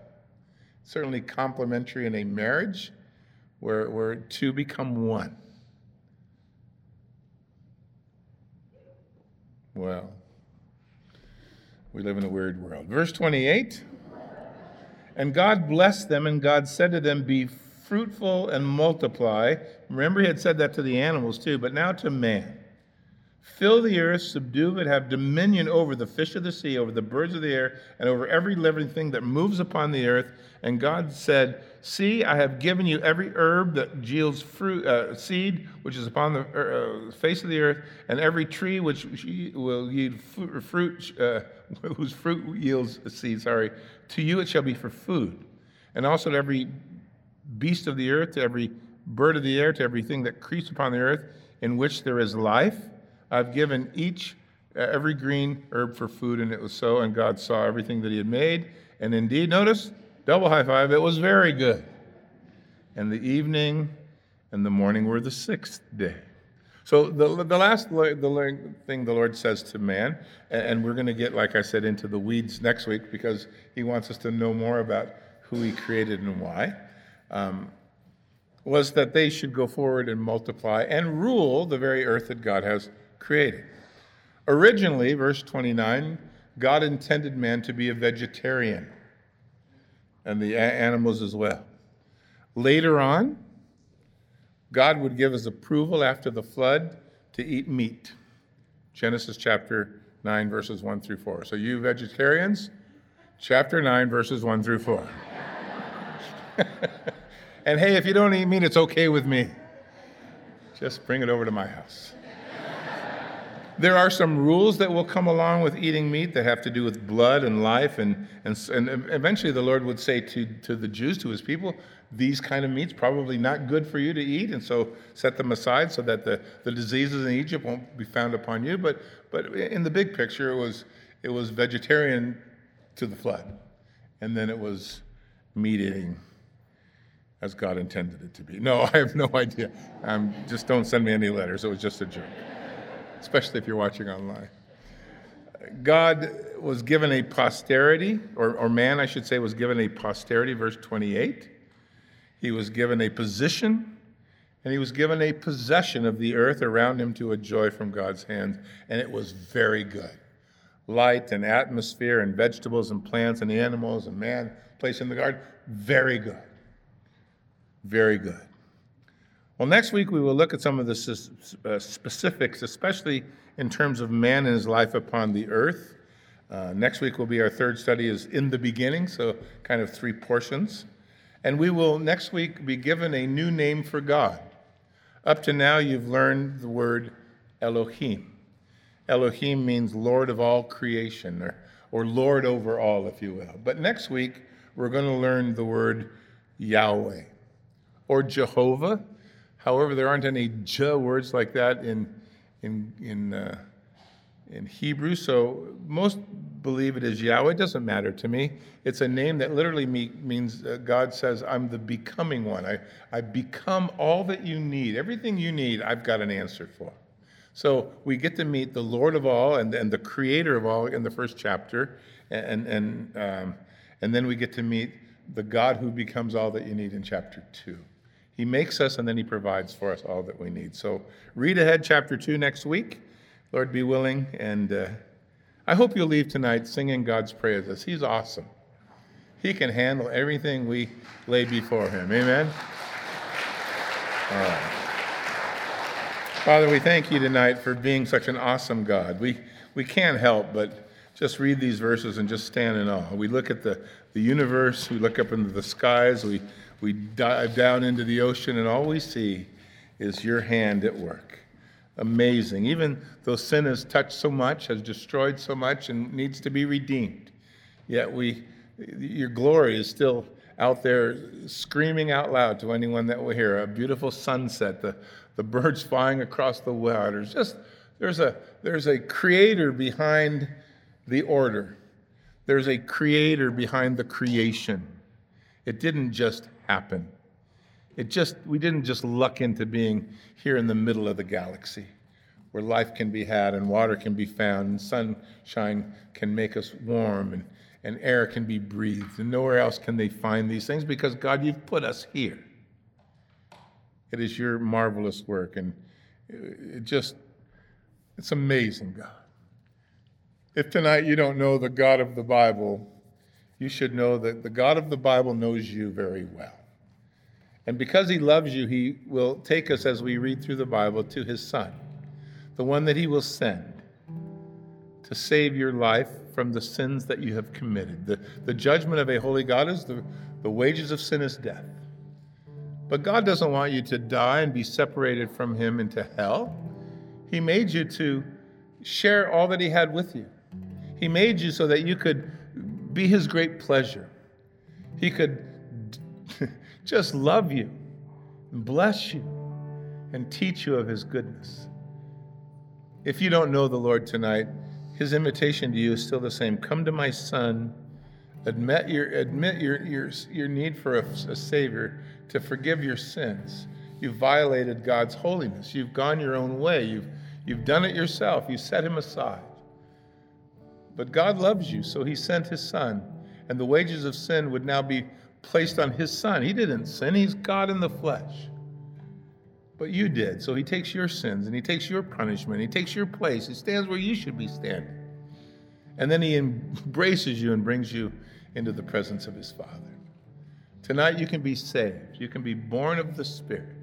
Certainly complementary in a marriage where, where two become one. Well, we live in a weird world. Verse 28 And God blessed them, and God said to them, Be fruitful and multiply. Remember, he had said that to the animals too, but now to man. Fill the earth, subdue it, have dominion over the fish of the sea, over the birds of the air, and over every living thing that moves upon the earth. And God said, See, I have given you every herb that yields fruit, uh, seed, which is upon the uh, face of the earth, and every tree which will yield fruit, uh, whose fruit yields seed. Sorry, to you it shall be for food, and also to every beast of the earth, to every bird of the air, to everything that creeps upon the earth, in which there is life. I've given each uh, every green herb for food, and it was so. And God saw everything that He had made, and indeed, notice double high five. It was very good. And the evening and the morning were the sixth day. So the, the last the thing the Lord says to man, and we're going to get, like I said, into the weeds next week because He wants us to know more about who He created and why um, was that they should go forward and multiply and rule the very earth that God has created. Originally, verse 29, God intended man to be a vegetarian and the animals as well. Later on, God would give his approval after the flood to eat meat. Genesis chapter 9, verses 1 through 4. So, you vegetarians, chapter 9, verses 1 through 4. And hey, if you don't eat meat, it's okay with me. Just bring it over to my house. There are some rules that will come along with eating meat that have to do with blood and life. And, and, and eventually the Lord would say to, to the Jews, to his people, these kind of meats probably not good for you to eat. And so set them aside so that the, the diseases in Egypt won't be found upon you. But, but in the big picture, it was, it was vegetarian to the flood. And then it was meat eating as God intended it to be. No, I have no idea. Um, just don't send me any letters. It was just a joke, especially if you're watching online. God was given a posterity, or, or man, I should say, was given a posterity, verse 28. He was given a position, and he was given a possession of the earth around him to enjoy from God's hands, and it was very good. Light and atmosphere and vegetables and plants and animals and man placed in the garden, very good. Very good. Well, next week we will look at some of the uh, specifics, especially in terms of man and his life upon the earth. Uh, next week will be our third study is in the beginning, so kind of three portions. And we will next week be given a new name for God. Up to now, you've learned the word Elohim. Elohim means Lord of all creation, or, or Lord over all, if you will. But next week, we're going to learn the word Yahweh or Jehovah. However, there aren't any J words like that in, in, in, uh, in Hebrew, so most believe it is Yahweh. It doesn't matter to me. It's a name that literally means uh, God says, I'm the becoming one. I, I become all that you need. Everything you need, I've got an answer for. So we get to meet the Lord of all and, and the creator of all in the first chapter. And, and, um, and then we get to meet the God who becomes all that you need in chapter 2. He makes us and then He provides for us all that we need. So read ahead, chapter 2 next week. Lord be willing. And uh, I hope you'll leave tonight singing God's praises. He's awesome. He can handle everything we lay before Him. Amen? All right. Father, we thank you tonight for being such an awesome God. We, we can't help but just read these verses and just stand in awe. We look at the, the universe, we look up into the skies, we we dive down into the ocean, and all we see is your hand at work. Amazing. Even though sin has touched so much, has destroyed so much, and needs to be redeemed, yet we, your glory is still out there screaming out loud to anyone that will hear. A beautiful sunset, the, the birds flying across the waters. Just there's a there's a creator behind the order. There's a creator behind the creation. It didn't just happen. It just, we didn't just luck into being here in the middle of the galaxy where life can be had and water can be found and sunshine can make us warm and, and air can be breathed. And nowhere else can they find these things because, God, you've put us here. It is your marvelous work. And it just, it's amazing, God. If tonight you don't know the God of the Bible, you should know that the God of the Bible knows you very well. And because he loves you, he will take us as we read through the Bible to his Son the one that He will send to save your life from the sins that you have committed. The, the judgment of a holy God is the, the wages of sin is death. But God doesn't want you to die and be separated from Him into hell. He made you to share all that He had with you. He made you so that you could be His great pleasure. He could just love you and bless you and teach you of His goodness. If you don't know the Lord tonight, his invitation to you is still the same. Come to my son, admit your, admit your, your, your need for a, a Savior to forgive your sins. You've violated God's holiness. You've gone your own way. You've, you've done it yourself. You set him aside. But God loves you, so he sent his son. And the wages of sin would now be placed on his son. He didn't sin, he's God in the flesh but you did. So he takes your sins and he takes your punishment. He takes your place. He stands where you should be standing. And then he embraces you and brings you into the presence of his Father. Tonight you can be saved. You can be born of the Spirit.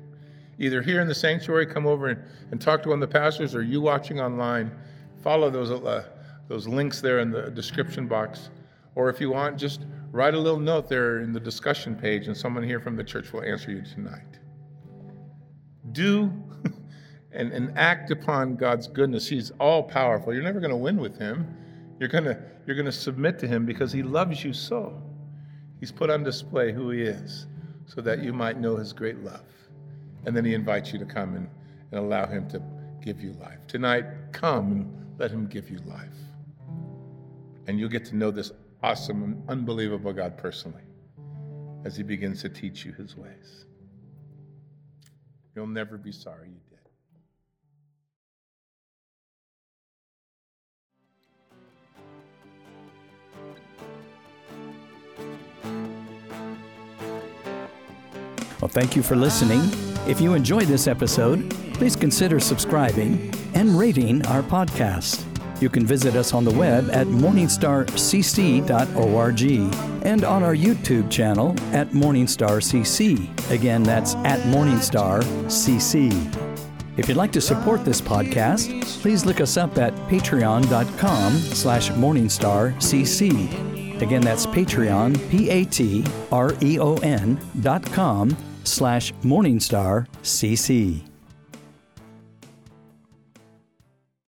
Either here in the sanctuary, come over and, and talk to one of the pastors, or you watching online, follow those, uh, those links there in the description box. Or if you want, just write a little note there in the discussion page, and someone here from the church will answer you tonight do and, and act upon God's goodness. He's all powerful. You're never going to win with him. You're going to you're going to submit to him because he loves you so. He's put on display who he is so that you might know his great love. And then he invites you to come and, and allow him to give you life. Tonight, come and let him give you life. And you'll get to know this awesome and unbelievable God personally as he begins to teach you his ways. You'll never be sorry you did. Well, thank you for listening. If you enjoyed this episode, please consider subscribing and rating our podcast. You can visit us on the web at morningstarcc.org and on our YouTube channel at MorningstarCC. Again, that's at MorningstarCC. If you'd like to support this podcast, please look us up at patreon.com slash morningstarcc. Again, that's Patreon, P-A-T-R-E-O-N dot com slash morningstarcc.